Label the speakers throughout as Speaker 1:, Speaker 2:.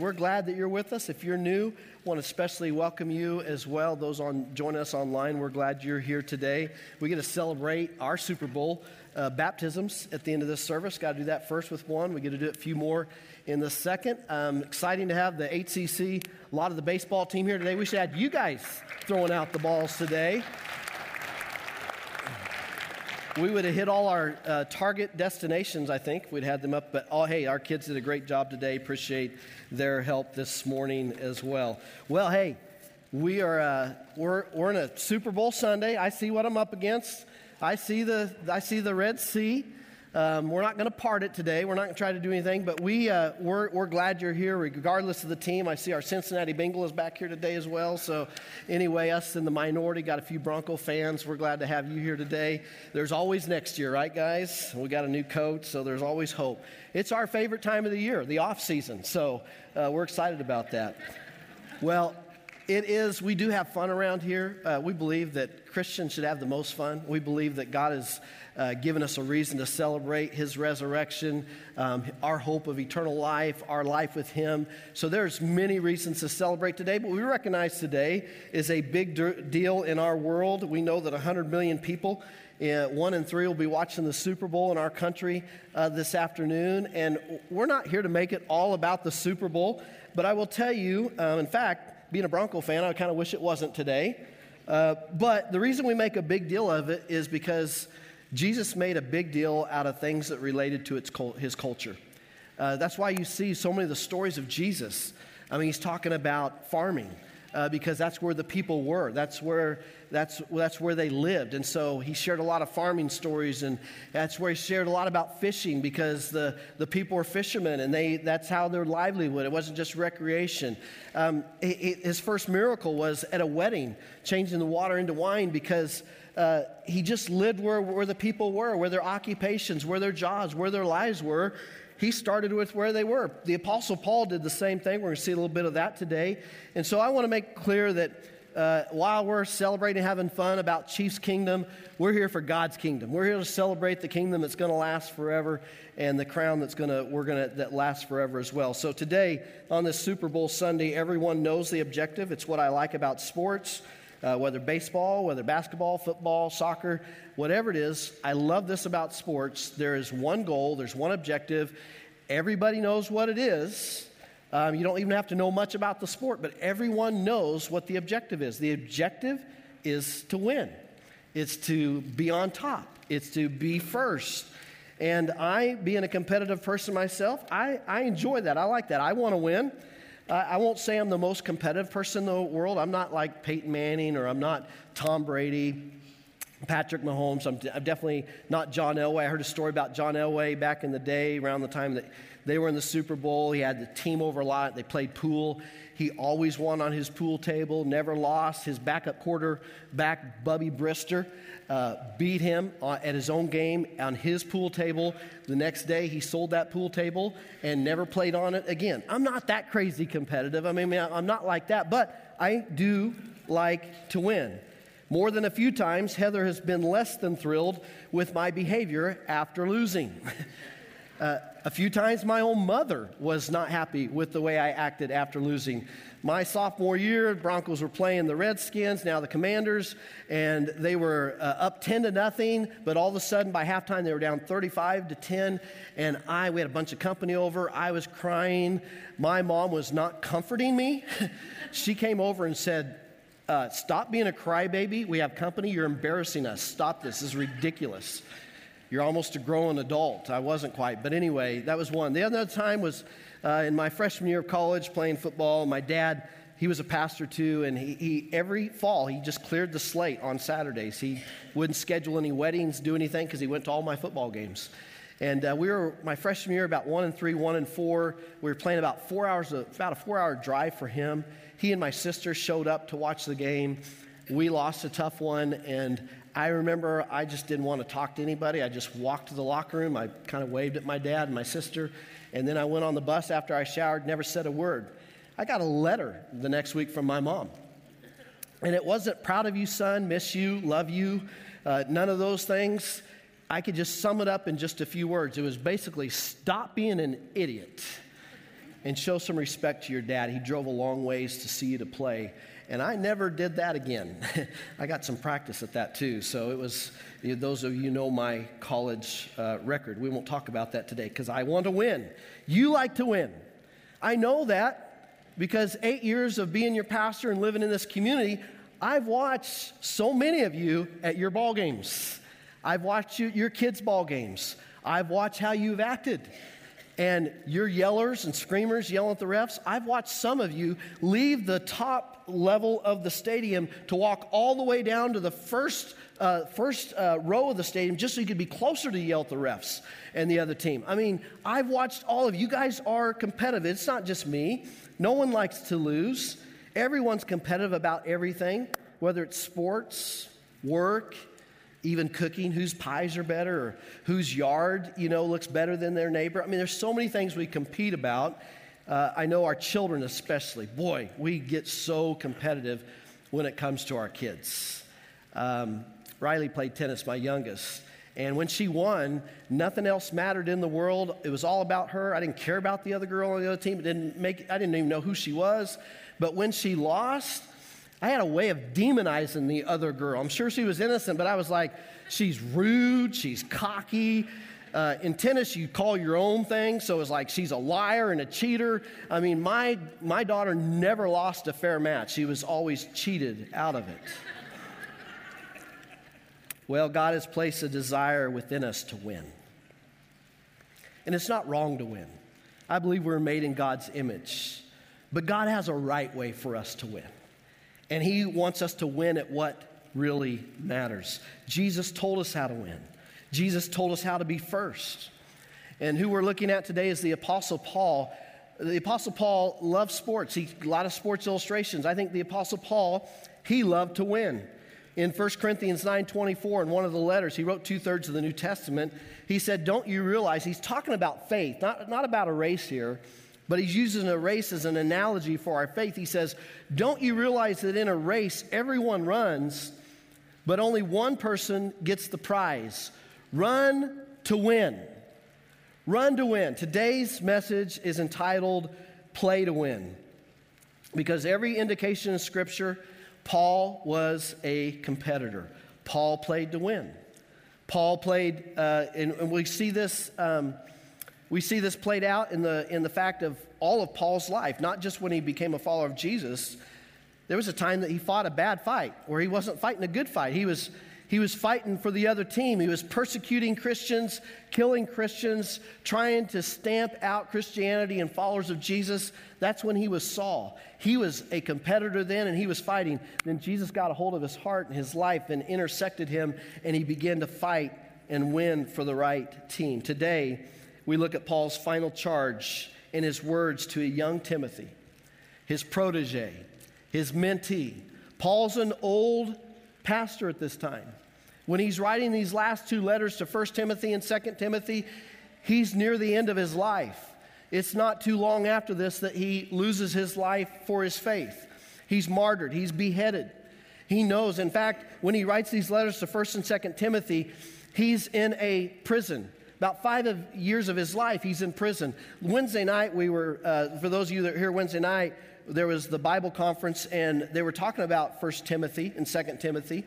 Speaker 1: We're glad that you're with us. If you're new, I want to especially welcome you as well. Those on joining us online, we're glad you're here today. We get to celebrate our Super Bowl uh, baptisms at the end of this service. Got to do that first with one. We get to do a few more in the second. Um, exciting to have the HCC, a lot of the baseball team here today. We should have you guys throwing out the balls today we would have hit all our uh, target destinations, I think. We'd had them up, but oh, hey, our kids did a great job today. Appreciate their help this morning as well. Well, hey, we are uh, we're, we're in a Super Bowl Sunday. I see what I'm up against. I see the I see the Red Sea. Um, we're not going to part it today. We're not going to try to do anything, but we, uh, we're, we're glad you're here regardless of the team. I see our Cincinnati Bengals back here today as well. So, anyway, us in the minority got a few Bronco fans. We're glad to have you here today. There's always next year, right, guys? We got a new coach, so there's always hope. It's our favorite time of the year, the off season. So, uh, we're excited about that. Well, it is, we do have fun around here. Uh, we believe that Christians should have the most fun. We believe that God has uh, given us a reason to celebrate His resurrection, um, our hope of eternal life, our life with Him. So there's many reasons to celebrate today, but we recognize today is a big deal in our world. We know that 100 million people uh, one and three will be watching the Super Bowl in our country uh, this afternoon. And we're not here to make it all about the Super Bowl, but I will tell you, um, in fact, being a Bronco fan, I kind of wish it wasn't today. Uh, but the reason we make a big deal of it is because Jesus made a big deal out of things that related to its, his culture. Uh, that's why you see so many of the stories of Jesus. I mean, he's talking about farming uh, because that's where the people were. That's where, that's, that's where they lived. And so he shared a lot of farming stories, and that's where he shared a lot about fishing because the, the people were fishermen, and they, that's how their livelihood. It wasn't just recreation. Um, his first miracle was at a wedding, changing the water into wine because uh, he just lived where, where the people were, where their occupations, where their jobs, where their lives were he started with where they were. The Apostle Paul did the same thing. We're going to see a little bit of that today. And so I want to make clear that uh, while we're celebrating, having fun about Chief's kingdom, we're here for God's kingdom. We're here to celebrate the kingdom that's going to last forever and the crown that's going to we're going to that lasts forever as well. So today on this Super Bowl Sunday, everyone knows the objective. It's what I like about sports uh, whether baseball, whether basketball, football, soccer, whatever it is. I love this about sports. There is one goal, there's one objective. Everybody knows what it is. Um, you don't even have to know much about the sport, but everyone knows what the objective is. The objective is to win, it's to be on top, it's to be first. And I, being a competitive person myself, I, I enjoy that. I like that. I want to win. I won't say I'm the most competitive person in the world. I'm not like Peyton Manning or I'm not Tom Brady, Patrick Mahomes. I'm, I'm definitely not John Elway. I heard a story about John Elway back in the day, around the time that they were in the Super Bowl. He had the team over a lot. They played pool. He always won on his pool table, never lost. His backup quarterback, Bubby Brister, uh, beat him at his own game on his pool table. The next day, he sold that pool table and never played on it again. I'm not that crazy competitive. I mean, I'm not like that, but I do like to win. More than a few times, Heather has been less than thrilled with my behavior after losing. Uh, a few times, my own mother was not happy with the way I acted after losing. My sophomore year, Broncos were playing the Redskins, now the Commanders, and they were uh, up 10 to nothing. But all of a sudden, by halftime, they were down 35 to 10. And I, we had a bunch of company over. I was crying. My mom was not comforting me. she came over and said, uh, Stop being a crybaby. We have company. You're embarrassing us. Stop this. This is ridiculous. You're almost a grown adult. I wasn't quite. But anyway, that was one. The other time was uh, in my freshman year of college playing football. My dad, he was a pastor too, and he, he, every fall he just cleared the slate on Saturdays. He wouldn't schedule any weddings, do anything, because he went to all my football games. And uh, we were my freshman year about one and three, one and four. We were playing about four hours, about a four-hour drive for him. He and my sister showed up to watch the game. We lost a tough one, and I remember I just didn't want to talk to anybody. I just walked to the locker room. I kind of waved at my dad and my sister. And then I went on the bus after I showered, never said a word. I got a letter the next week from my mom. And it wasn't proud of you, son, miss you, love you, uh, none of those things. I could just sum it up in just a few words. It was basically stop being an idiot. and show some respect to your dad. He drove a long ways to see you to play. And I never did that again. I got some practice at that too. So it was, you know, those of you know my college uh, record. We won't talk about that today because I want to win. You like to win. I know that because eight years of being your pastor and living in this community, I've watched so many of you at your ball games. I've watched you, your kids' ball games. I've watched how you've acted and you're yellers and screamers yelling at the refs. I've watched some of you leave the top level of the stadium to walk all the way down to the first, uh, first uh, row of the stadium just so you could be closer to yell at the refs and the other team. I mean, I've watched all of. You guys are competitive. It's not just me. No one likes to lose. Everyone's competitive about everything, whether it's sports, work, even cooking, whose pies are better or whose yard, you know, looks better than their neighbor. I mean, there's so many things we compete about. Uh, I know our children, especially. Boy, we get so competitive when it comes to our kids. Um, Riley played tennis, my youngest. And when she won, nothing else mattered in the world. It was all about her. I didn't care about the other girl on the other team. It didn't make, I didn't even know who she was. But when she lost, I had a way of demonizing the other girl. I'm sure she was innocent, but I was like, she's rude, she's cocky. Uh, in tennis, you call your own thing, so it's like she's a liar and a cheater. I mean, my, my daughter never lost a fair match, she was always cheated out of it. well, God has placed a desire within us to win. And it's not wrong to win. I believe we're made in God's image, but God has a right way for us to win. And He wants us to win at what really matters. Jesus told us how to win, Jesus told us how to be first. And who we're looking at today is the Apostle Paul. The Apostle Paul loved sports. He a lot of sports illustrations. I think the Apostle Paul, he loved to win. In 1 Corinthians 9:24, in one of the letters, he wrote two-thirds of the New Testament. He said, Don't you realize he's talking about faith, not, not about a race here but he's using a race as an analogy for our faith. He says, Don't you realize that in a race, everyone runs, but only one person gets the prize? Run to win. Run to win. Today's message is entitled Play to Win. Because every indication in Scripture, Paul was a competitor. Paul played to win. Paul played, uh, and, and, we see this. Um, we see this played out in the, in the fact of all of Paul's life, not just when he became a follower of Jesus. There was a time that he fought a bad fight where he wasn't fighting a good fight. He was, he was fighting for the other team. He was persecuting Christians, killing Christians, trying to stamp out Christianity and followers of Jesus. That's when he was Saul. He was a competitor then and he was fighting. Then Jesus got a hold of his heart and his life and intersected him, and he began to fight and win for the right team. Today, we look at Paul's final charge in his words to a young Timothy, his protege, his mentee. Paul's an old pastor at this time. When he's writing these last two letters to 1 Timothy and 2 Timothy, he's near the end of his life. It's not too long after this that he loses his life for his faith. He's martyred, he's beheaded. He knows, in fact, when he writes these letters to 1 and 2 Timothy, he's in a prison. About five of, years of his life, he's in prison. Wednesday night, we were, uh, for those of you that are here Wednesday night, there was the Bible conference, and they were talking about First Timothy and Second Timothy,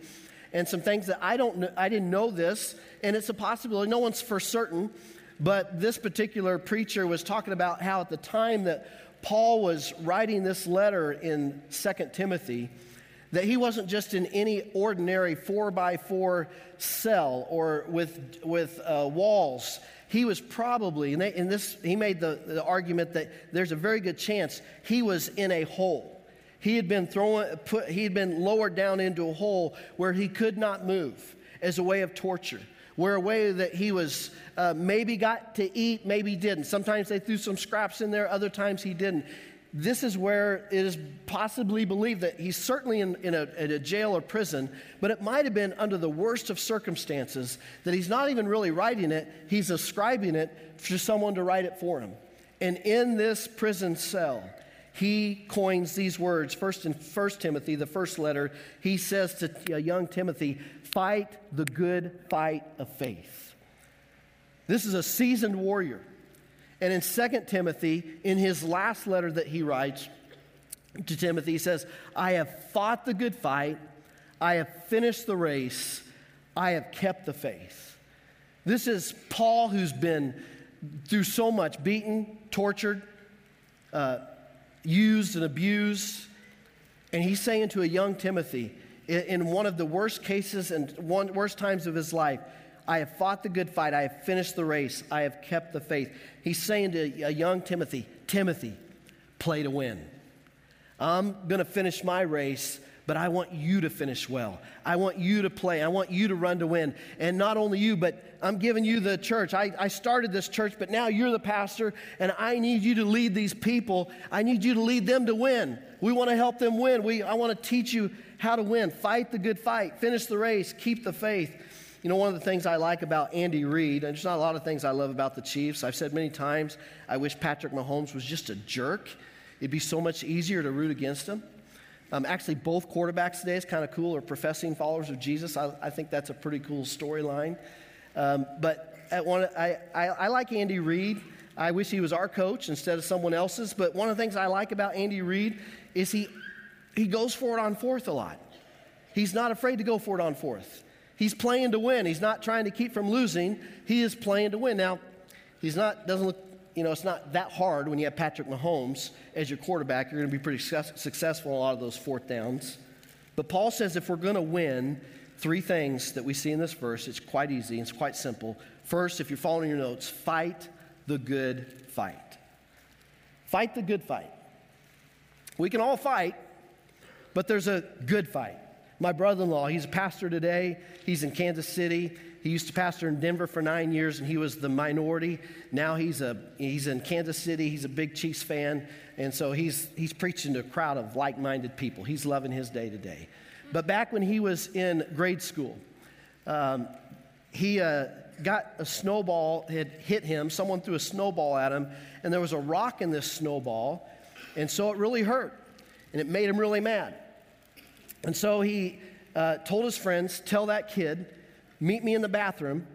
Speaker 1: and some things that I don't, know, I didn't know this, and it's a possibility. No one's for certain, but this particular preacher was talking about how at the time that Paul was writing this letter in Second Timothy, that he wasn't just in any ordinary four by four cell or with, with uh, walls. He was probably, and, they, and this, he made the, the argument that there's a very good chance he was in a hole. He had been thrown, put, he had been lowered down into a hole where he could not move as a way of torture where a way that he was uh, maybe got to eat, maybe didn't. Sometimes they threw some scraps in there, other times he didn't this is where it is possibly believed that he's certainly in, in, a, in, a, jail or prison, but it might have been under the worst of circumstances that he's not even really writing it, he's ascribing it to someone to write it for him. And in this prison cell, he coins these words. First in First Timothy, the first letter, he says to young Timothy, Fight the good fight of faith. This is a seasoned warrior. And in 2 Timothy, in his last letter that he writes to Timothy, he says, I have fought the good fight, I have finished the race, I have kept the faith. This is Paul who's been through so much beaten, tortured, uh, used, and abused. And he's saying to a young Timothy, in one of the worst cases and one worst times of his life, I have fought the good fight. I have finished the race. I have kept the faith. He's saying to a young Timothy, Timothy, play to win. I'm going to finish my race, but I want you to finish well. I want you to play. I want you to run to win. And not only you, but I'm giving you the church. I, I started this church, but now you're the pastor, and I need you to lead these people. I need you to lead them to win. We want to help them win. We, I want to teach you how to win. Fight the good fight, finish the race, keep the faith. You know, one of the things I like about Andy Reid, and there's not a lot of things I love about the Chiefs. I've said many times, I wish Patrick Mahomes was just a jerk. It'd be so much easier to root against him. Um, actually, both quarterbacks today is kind of cool, are professing followers of Jesus. I, I think that's a pretty cool storyline. Um, but one, I, I, I like Andy Reid. I wish he was our coach instead of someone else's. But one of the things I like about Andy Reid is he, he goes for it on fourth a lot. He's not afraid to go for it on fourth. He's playing to win. He's not trying to keep from losing. He is playing to win. Now, he's not, doesn't look, you know, it's not that hard when you have Patrick Mahomes as your quarterback. You're going to be pretty successful in a lot of those fourth downs. But Paul says if we're going to win, three things that we see in this verse, it's quite easy, it's quite simple. First, if you're following your notes, fight the good fight. Fight the good fight. We can all fight, but there's a good fight. My brother in law, he's a pastor today. He's in Kansas City. He used to pastor in Denver for nine years, and he was the minority. Now he's, a, he's in Kansas City. He's a big Chiefs fan, and so he's, he's preaching to a crowd of like minded people. He's loving his day to day. But back when he was in grade school, um, he uh, got a snowball, had hit him. Someone threw a snowball at him, and there was a rock in this snowball, and so it really hurt, and it made him really mad. And so he uh, told his friends, Tell that kid, meet me in the bathroom.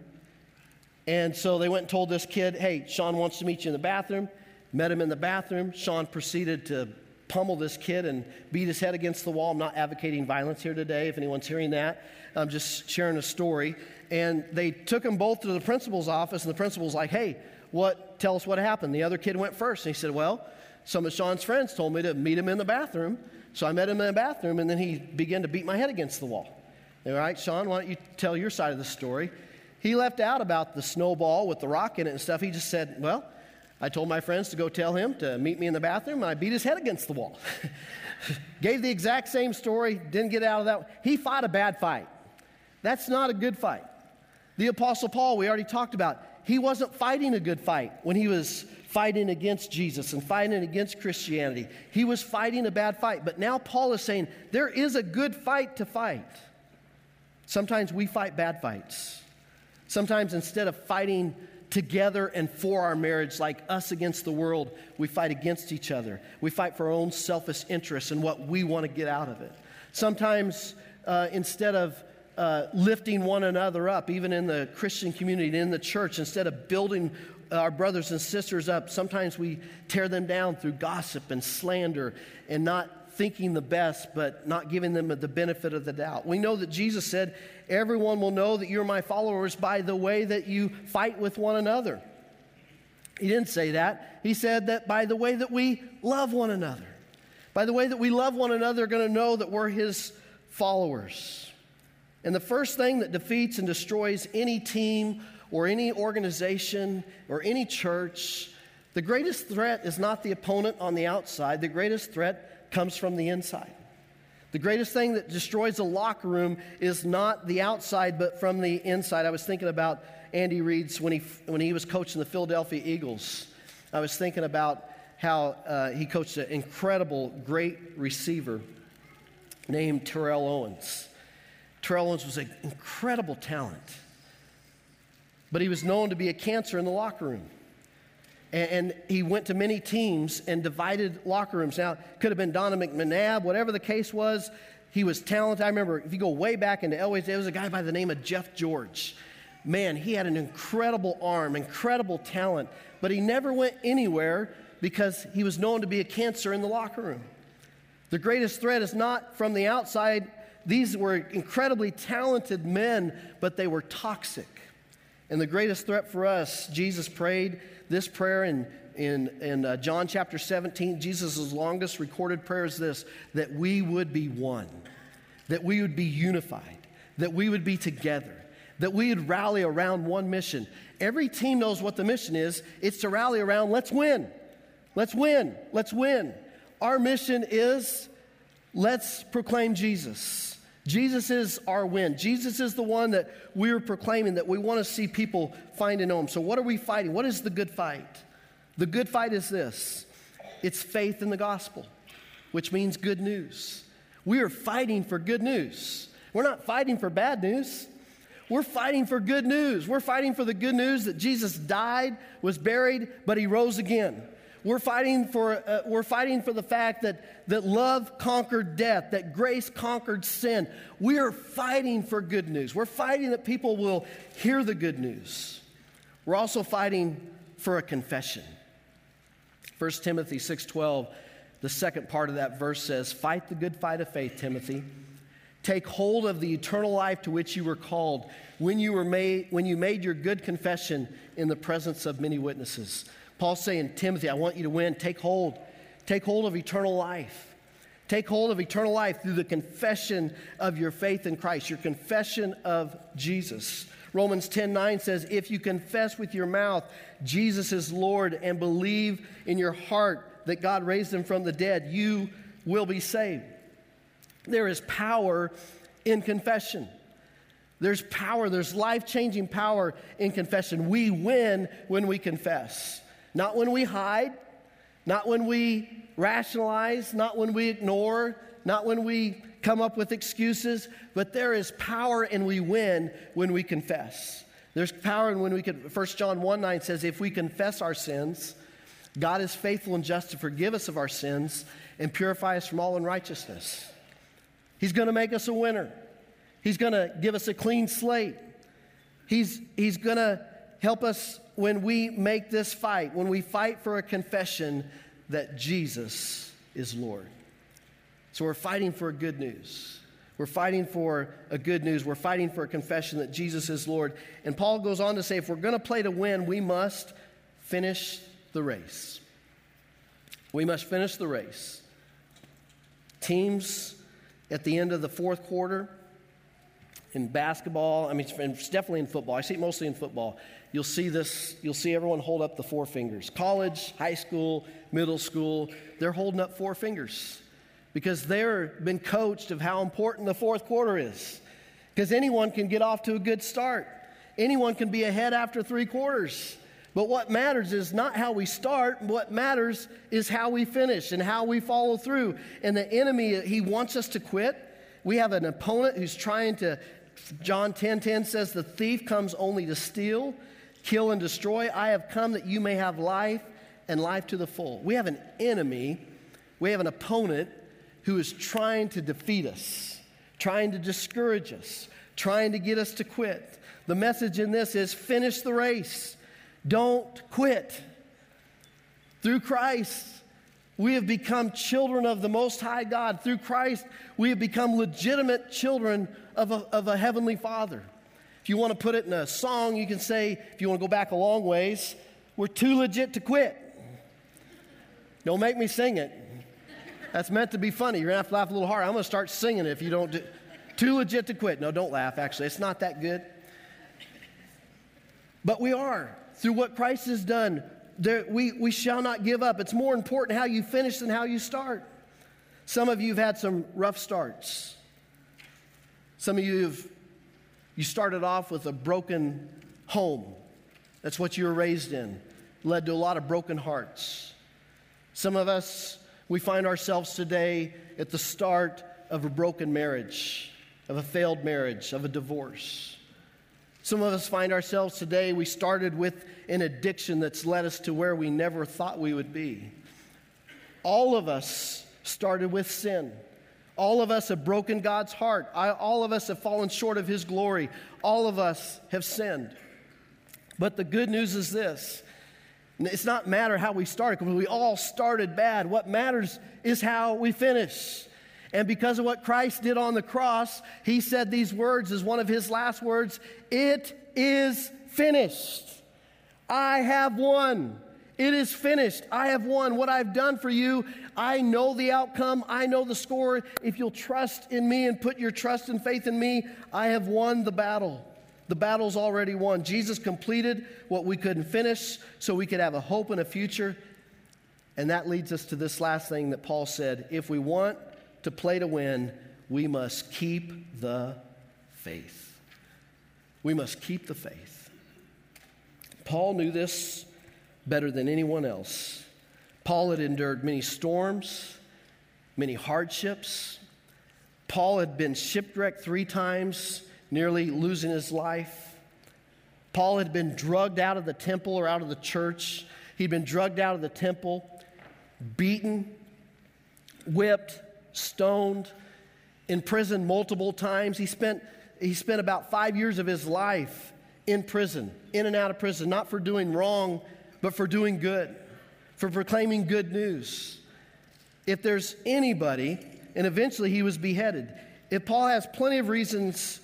Speaker 1: And so they went and told this kid, Hey, Sean wants to meet you in the bathroom. Met him in the bathroom. Sean proceeded to pummel this kid and beat his head against the wall. I'm not advocating violence here today, if anyone's hearing that. I'm just sharing a story. And they took them both to the principal's office, and the principal's like, Hey, what, tell us what happened. The other kid went first. And he said, Well, some of Sean's friends told me to meet him in the bathroom. So I met him in the bathroom, and then he began to beat my head against the wall. All right, Sean, why don't you tell your side of the story? He left out about the snowball with the rock in it and stuff. He just said, Well, I told my friends to go tell him to meet me in the bathroom, and I beat his head against the wall. Gave the exact same story, didn't get out of that. He fought a bad fight. That's not a good fight. The Apostle Paul, we already talked about, he wasn't fighting a good fight when he was fighting against Jesus and fighting against Christianity. He was fighting a bad fight. But now Paul is saying there is a good fight to fight. Sometimes we fight bad fights. Sometimes instead of fighting together and for our marriage, like us against the world, we fight against each other. We fight for our own selfish interests and what we want to get out of it. Sometimes uh, instead of uh, lifting one another up, even in the Christian community, in the church, instead of building our brothers and sisters up, sometimes we tear them down through gossip and slander and not thinking the best, but not giving them the benefit of the doubt. We know that Jesus said, Everyone will know that you're my followers by the way that you fight with one another. He didn't say that. He said that by the way that we love one another. By the way that we love one another, going to know that we're his followers. And the first thing that defeats and destroys any team or any organization or any church, the greatest threat is not the opponent on the outside, the greatest threat comes from the inside. The greatest thing that destroys a locker room is not the outside, but from the inside. I was thinking about Andy Reid's when he, when he was coaching the Philadelphia Eagles. I was thinking about how uh, he coached an incredible, great receiver named Terrell Owens. Terrell Owens was an incredible talent but he was known to be a cancer in the locker room. And, he went to many teams and divided locker rooms. Now, could have been Donovan McNabb, whatever the case was. He was talented. I remember if you go way back into Elway's, day, there was a guy by the name of Jeff George. man, he had an incredible arm, incredible talent, but he never went anywhere because he was known to be a cancer in the locker room. The greatest threat is not from the outside. These were incredibly talented men, but they were toxic. And the greatest threat for us, Jesus prayed this prayer in, in, in uh, John chapter 17. Jesus' longest recorded prayer is this that we would be one, that we would be unified, that we would be together, that we would rally around one mission. Every team knows what the mission is it's to rally around, let's win. Let's win. Let's win. Our mission is let's proclaim Jesus. Jesus is our win. Jesus is the one that we're proclaiming that we want to see people find and know him. So, what are we fighting? What is the good fight? The good fight is this it's faith in the gospel, which means good news. We are fighting for good news. We're not fighting for bad news. We're fighting for good news. We're fighting for the good news that Jesus died, was buried, but he rose again. We're fighting for, uh, we're fighting for the fact that, that love conquered death, that grace conquered sin. We are fighting for good news. We're fighting that people will hear the good news. We're also fighting for a confession. 1 Timothy 6:12, the second part of that verse says, "Fight the good fight of faith, Timothy. Take hold of the eternal life to which you were called when you were made when you made your good confession in the presence of many witnesses." Paul's saying, Timothy, I want you to win. Take hold. Take hold of eternal life. Take hold of eternal life through the confession of your faith in Christ, your confession of Jesus. Romans 10 9 says, If you confess with your mouth Jesus is Lord and believe in your heart that God raised him from the dead, you will be saved. There is power in confession. There's power, there's life changing power in confession. We win when we confess. Not when we hide, not when we rationalize, not when we ignore, not when we come up with excuses, but there is power and we win when we confess. There's power and when we can 1 John 1 9 says, if we confess our sins, God is faithful and just to forgive us of our sins and purify us from all unrighteousness. He's going to make us a winner. He's going to give us a clean slate. He's, he's going to help us when we make this fight, when we fight for a confession that Jesus is Lord. So we're fighting for good news. We're fighting for a good news. We're fighting for a confession that Jesus is Lord. And Paul goes on to say if we're going to play to win, we must finish the race. We must finish the race. Teams at the end of the fourth quarter in basketball, I mean, it's definitely in football. I see it mostly in football you'll see this, you'll see everyone hold up the four fingers. College, high school, middle school, they're holding up four fingers because they've been coached of how important the fourth quarter is. Because anyone can get off to a good start, anyone can be ahead after three quarters. But what matters is not how we start, what matters is how we finish and how we follow through. And the enemy, he wants us to quit. We have an opponent who's trying to, John 10 10 says, the thief comes only to steal, kill, and destroy. I have come that you may have life and life to the full. We have an enemy, we have an opponent who is trying to defeat us, trying to discourage us, trying to get us to quit. The message in this is finish the race, don't quit. Through Christ, we have become children of the Most High God. Through Christ, we have become legitimate children of a, of a Heavenly Father. If you want to put it in a song, you can say, if you want to go back a long ways, we're too legit to quit. Don't make me sing it. That's meant to be funny. You're going to have to laugh a little hard. I'm going to start singing it if you don't do. Too legit to quit. No, don't laugh, actually. It's not that good. But we are. Through what Christ has done, there, we, we shall not give up. It's more important how you finish than how you start. Some of you have had some rough starts. Some of you have you started off with a broken home. That's what you were raised in. Led to a lot of broken hearts. Some of us, we find ourselves today at the start of a broken marriage, of a failed marriage, of a divorce. Some of us find ourselves today, we started with an addiction that's led us to where we never thought we would be. All of us started with sin. All of us have broken God's heart. I, all of us have fallen short of His glory. All of us have sinned. But the good news is this it's not matter how we started because we all started bad. What matters is how we finish. And because of what Christ did on the cross, he said these words as one of his last words It is finished. I have won. It is finished. I have won. What I've done for you, I know the outcome. I know the score. If you'll trust in me and put your trust and faith in me, I have won the battle. The battle's already won. Jesus completed what we couldn't finish so we could have a hope and a future. And that leads us to this last thing that Paul said if we want to play to win, we must keep the faith. We must keep the faith. Paul knew this better than anyone else. Paul had endured many storms, many hardships. Paul had been shipwrecked three times, nearly losing his life. Paul had been drugged out of the temple or out of the church. He'd been drugged out of the temple, beaten, whipped, stoned, in prison multiple times. He spent, he spent about five years of his life in prison, in and out of prison, not for doing wrong, but for doing good, for proclaiming good news. If there's anybody, and eventually he was beheaded, if Paul has plenty of reasons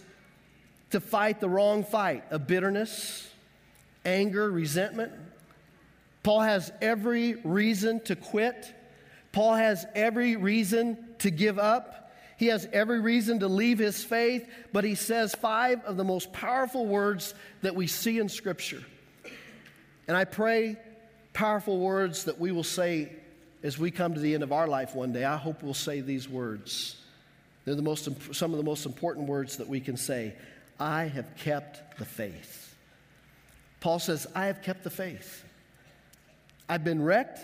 Speaker 1: to fight the wrong fight of bitterness, anger, resentment, Paul has every reason to quit. Paul has every reason to give up. He has every reason to leave his faith, but he says five of the most powerful words that we see in Scripture. And I pray powerful words that we will say as we come to the end of our life one day. I hope we'll say these words. They're the most, some of the most important words that we can say. I have kept the faith. Paul says, I have kept the faith. I've been wrecked.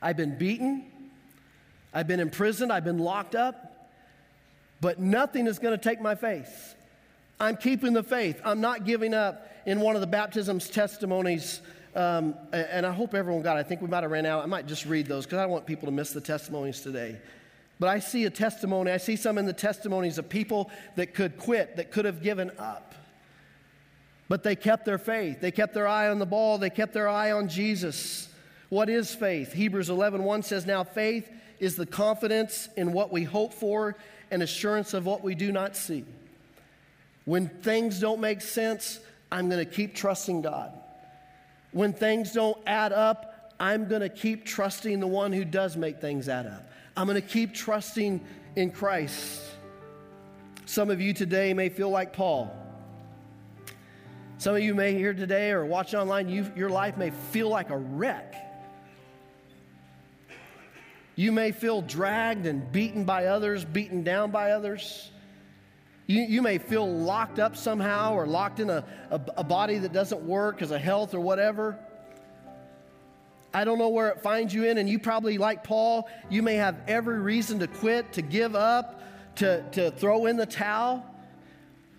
Speaker 1: I've been beaten. I've been imprisoned. I've been locked up. But nothing is going to take my faith. I'm keeping the faith. I'm not giving up in one of the baptism's testimonies, um, and I hope everyone got it. I think we might have ran out. I might just read those because I don't want people to miss the testimonies today. But I see a testimony, I see some in the testimonies of people that could quit, that could have given up. But they kept their faith. They kept their eye on the ball. They kept their eye on Jesus. What is faith? Hebrews 11 1 says, Now faith is the confidence in what we hope for and assurance of what we do not see. When things don't make sense, I'm going to keep trusting God. When things don't add up, I'm going to keep trusting the one who does make things add up. I'm going to keep trusting in Christ. Some of you today may feel like Paul. Some of you may hear today or watch online, you, your life may feel like a wreck. You may feel dragged and beaten by others, beaten down by others. You, you may feel locked up somehow or locked in a, a, a body that doesn't work because of health or whatever. I don't know where it finds you in, and you probably, like Paul, you may have every reason to quit, to give up, to, to throw in the towel.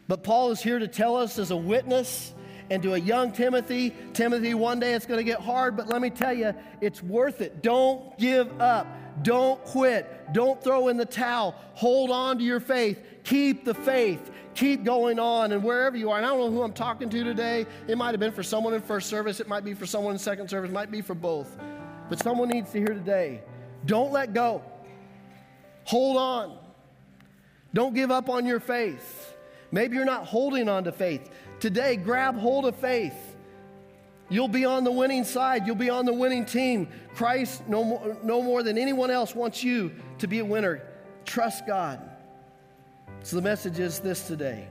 Speaker 1: But Paul is here to tell us as a witness and to a young Timothy Timothy, one day it's going to get hard, but let me tell you, it's worth it. Don't give up. Don't quit. Don't throw in the towel. Hold on to your faith. Keep the faith. Keep going on. And wherever you are, and I don't know who I'm talking to today, it might have been for someone in first service, it might be for someone in second service, it might be for both. But someone needs to hear today don't let go. Hold on. Don't give up on your faith. Maybe you're not holding on to faith. Today, grab hold of faith. You'll be on the winning side. You'll be on the winning team. Christ, no more, no more than anyone else, wants you to be a winner. Trust God. So the message is this today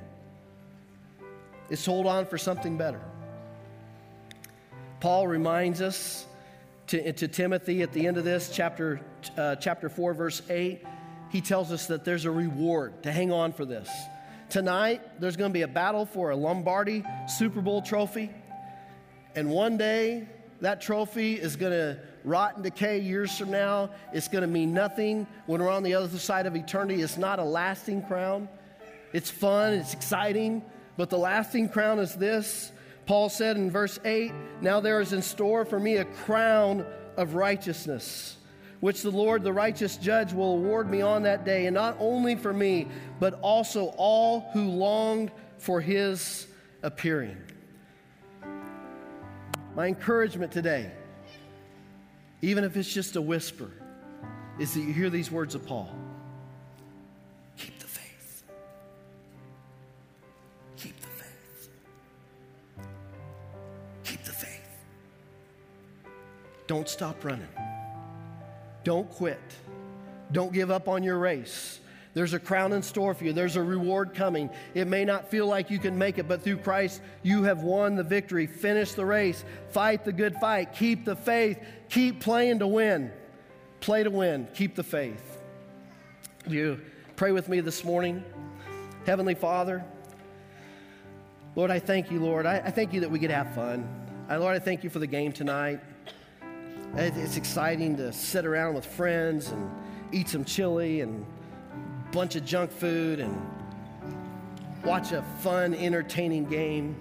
Speaker 1: is hold on for something better. Paul reminds us to, to Timothy at the end of this, chapter, uh, chapter 4, verse 8, he tells us that there's a reward to hang on for this. Tonight, there's going to be a battle for a Lombardi Super Bowl trophy. And one day, that trophy is going to rot and decay years from now. It's going to mean nothing when we're on the other side of eternity. It's not a lasting crown. It's fun, it's exciting, but the lasting crown is this. Paul said in verse 8, Now there is in store for me a crown of righteousness, which the Lord, the righteous judge, will award me on that day, and not only for me, but also all who longed for his appearing. My encouragement today, even if it's just a whisper, is that you hear these words of Paul keep the faith. Keep the faith. Keep the faith. Don't stop running. Don't quit. Don't give up on your race. There's a crown in store for you. There's a reward coming. It may not feel like you can make it, but through Christ, you have won the victory. Finish the race. Fight the good fight. Keep the faith. Keep playing to win. Play to win. Keep the faith. You pray with me this morning. Heavenly Father, Lord, I thank you, Lord. I, I thank you that we to have fun. I, Lord, I thank you for the game tonight. It's exciting to sit around with friends and eat some chili and bunch of junk food and watch a fun, entertaining game.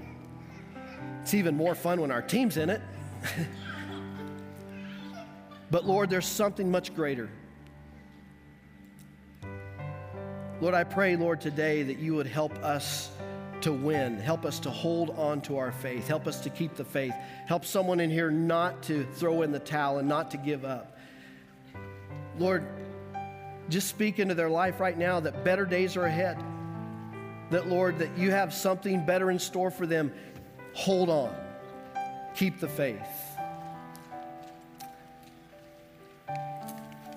Speaker 1: It's even more fun when our team's in it. but Lord, there's something much greater. Lord, I pray, Lord, today that you would help us to win. Help us to hold on to our faith. Help us to keep the faith. Help someone in here not to throw in the towel and not to give up. Lord, just speak into their life right now that better days are ahead. That, Lord, that you have something better in store for them. Hold on. Keep the faith.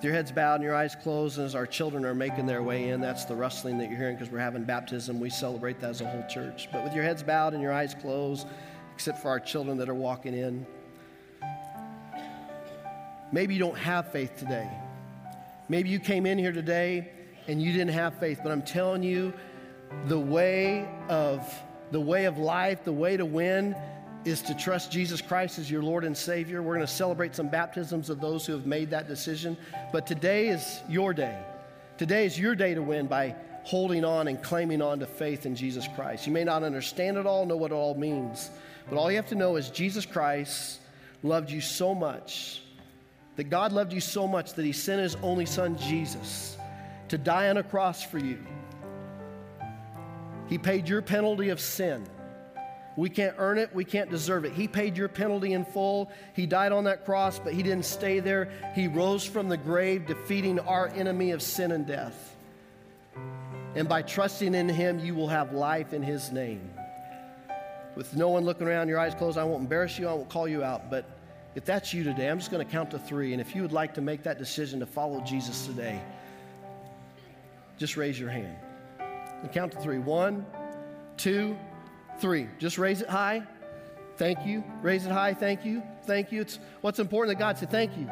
Speaker 1: your heads bowed and your eyes closed, and as our children are making their way in, that's the rustling that you're hearing because we're having baptism. We celebrate that as a whole church. But with your heads bowed and your eyes closed, except for our children that are walking in, maybe you don't have faith today. Maybe you came in here today and you didn't have faith, but I'm telling you, the way of the way of life, the way to win is to trust Jesus Christ as your Lord and Savior. We're going to celebrate some baptisms of those who have made that decision. But today is your day. Today is your day to win by holding on and claiming on to faith in Jesus Christ. You may not understand it all, know what it all means, but all you have to know is Jesus Christ loved you so much, that God loved you so much that He sent His only Son, Jesus, to die on a cross for you. He paid your penalty of sin. We can't earn it. We can't deserve it. He paid your penalty in full. He died on that cross, but He didn't stay there. He rose from the grave, defeating our enemy of sin and death. And by trusting in Him, you will have life in His name. With no one looking around, your eyes closed, I won't embarrass you. I won't call you out. But if that's you today, I'm just going to count to three. And if you would like to make that decision to follow Jesus today, just raise your hand. And count to three. One, two, Three, just raise it high. Thank you. Raise it high. Thank you. Thank you. It's what's important that God said thank you.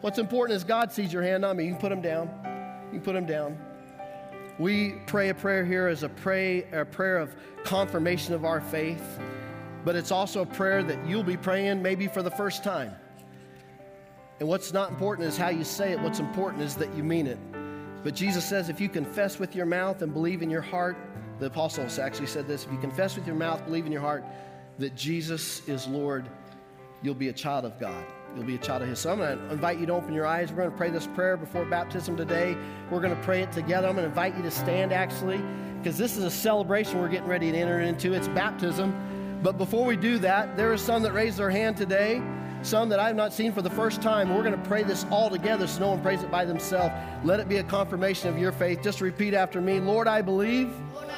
Speaker 1: What's important is God sees your hand on me. You can put them down. You can put them down. We pray a prayer here as a pray a prayer of confirmation of our faith, but it's also a prayer that you'll be praying maybe for the first time. And what's not important is how you say it. What's important is that you mean it. But Jesus says if you confess with your mouth and believe in your heart the apostles actually said this if you confess with your mouth, believe in your heart that Jesus is Lord, you'll be a child of God. You'll be a child of His. So I'm going to invite you to open your eyes. We're going to pray this prayer before baptism today. We're going to pray it together. I'm going to invite you to stand actually, because this is a celebration we're getting ready to enter into. It's baptism. But before we do that, there are some that raised their hand today some that I've not seen for the first time. We're going to pray this all together so no one prays it by themselves. Let it be a confirmation of your faith. Just repeat after me Lord, I believe. Lord,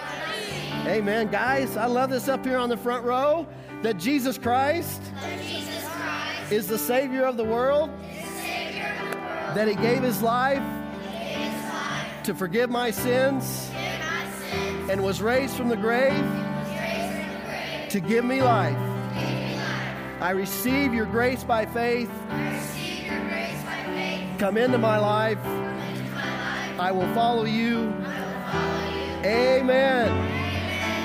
Speaker 1: Amen. Guys, I love this up here on the front row that Jesus Christ,
Speaker 2: that Jesus Christ
Speaker 1: is the Savior of the world,
Speaker 2: of the world
Speaker 1: that He gave His life,
Speaker 2: gave his life
Speaker 1: to forgive my sins,
Speaker 2: forgive my sins,
Speaker 1: and was raised from the grave to give me life. I receive your grace by faith. Come into my life. I will follow you. Amen.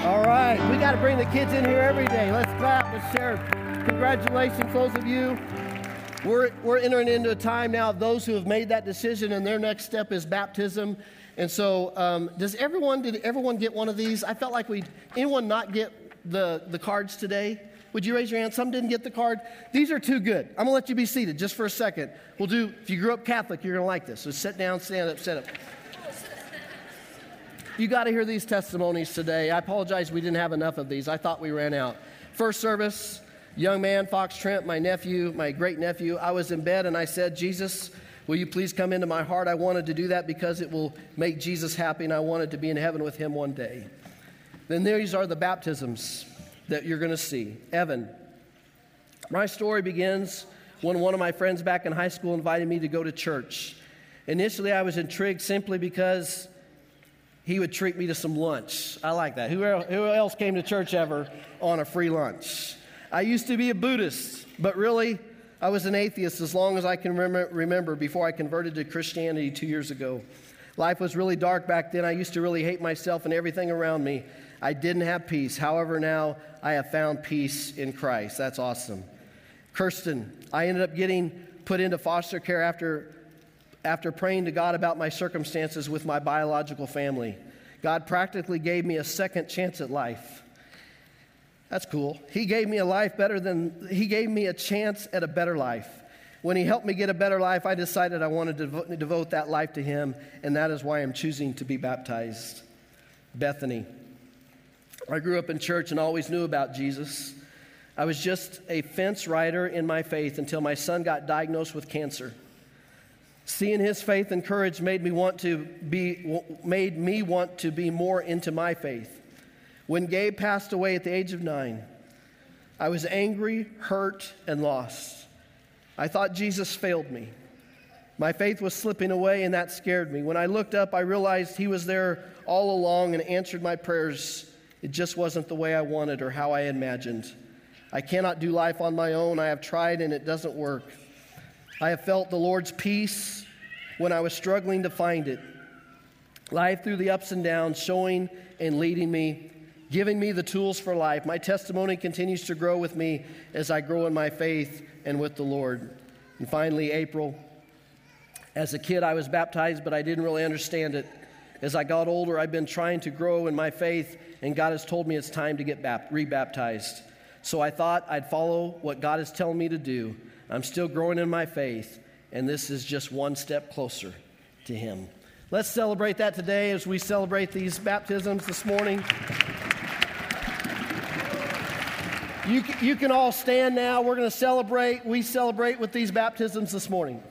Speaker 1: All right, we got to bring the kids in here every day. Let's clap, let's share. Congratulations, those of you. We're, we're entering into a time now of those who have made that decision, and their next step is baptism. And so, um, does everyone did everyone get one of these? I felt like we anyone not get the the cards today. Would you raise your hand? Some didn't get the card. These are too good. I'm going to let you be seated just for a second. We'll do, if you grew up Catholic, you're going to like this. So sit down, stand up, sit up. You got to hear these testimonies today. I apologize we didn't have enough of these. I thought we ran out. First service, young man, Fox Trent, my nephew, my great nephew. I was in bed and I said, Jesus, will you please come into my heart? I wanted to do that because it will make Jesus happy and I wanted to be in heaven with him one day. Then these are the baptisms that you're going to see. Evan. My story begins when one of my friends back in high school invited me to go to church. Initially, I was intrigued simply because he would treat me to some lunch. I like that. Who, else came to church ever on a free lunch? I used to be a Buddhist, but really, I was an atheist as long as I can remember before I converted to Christianity two years ago. Life was really dark back then. I used to really hate myself and everything around me. I didn't have peace. However, now I have found peace in Christ. That's awesome. Kirsten, I ended up getting put into foster care after after praying to God about my circumstances with my biological family. God practically gave me a second chance at life. That's cool. He gave me a life better than, He gave me a chance at a better life. When He helped me get a better life, I decided I wanted to devote, devote that life to Him, and that is why I'm choosing to be baptized. Bethany. I grew up in church and always knew about Jesus. I was just a fence rider in my faith until my son got diagnosed with cancer. Seeing his faith and courage made me want to be made me want to be more into my faith. When Gabe passed away at the age of 9, I was angry, hurt, and lost. I thought Jesus failed me. My faith was slipping away, and that scared me. When I looked up, I realized He was there all along and answered my prayers. It just wasn't the way I wanted or how I imagined. I cannot do life on my own. I have tried, and it doesn't work. I have felt the Lord's peace when I was struggling to find it. Life through the ups and downs, showing and leading me, giving me the tools for life. My testimony continues to grow with me as I grow in my faith and with the Lord. And finally, April. As a kid, I was baptized, but I didn't really understand it. As I got older, I've been trying to grow in my faith, and God has told me it's time to get bapt- rebaptized. So I thought I'd follow what God is telling me to do. I'm still growing in my faith, and this is just one step closer to Him. Let's celebrate that today as we celebrate these baptisms this morning. You, you can all stand now. We're going to celebrate. We celebrate with these baptisms this morning.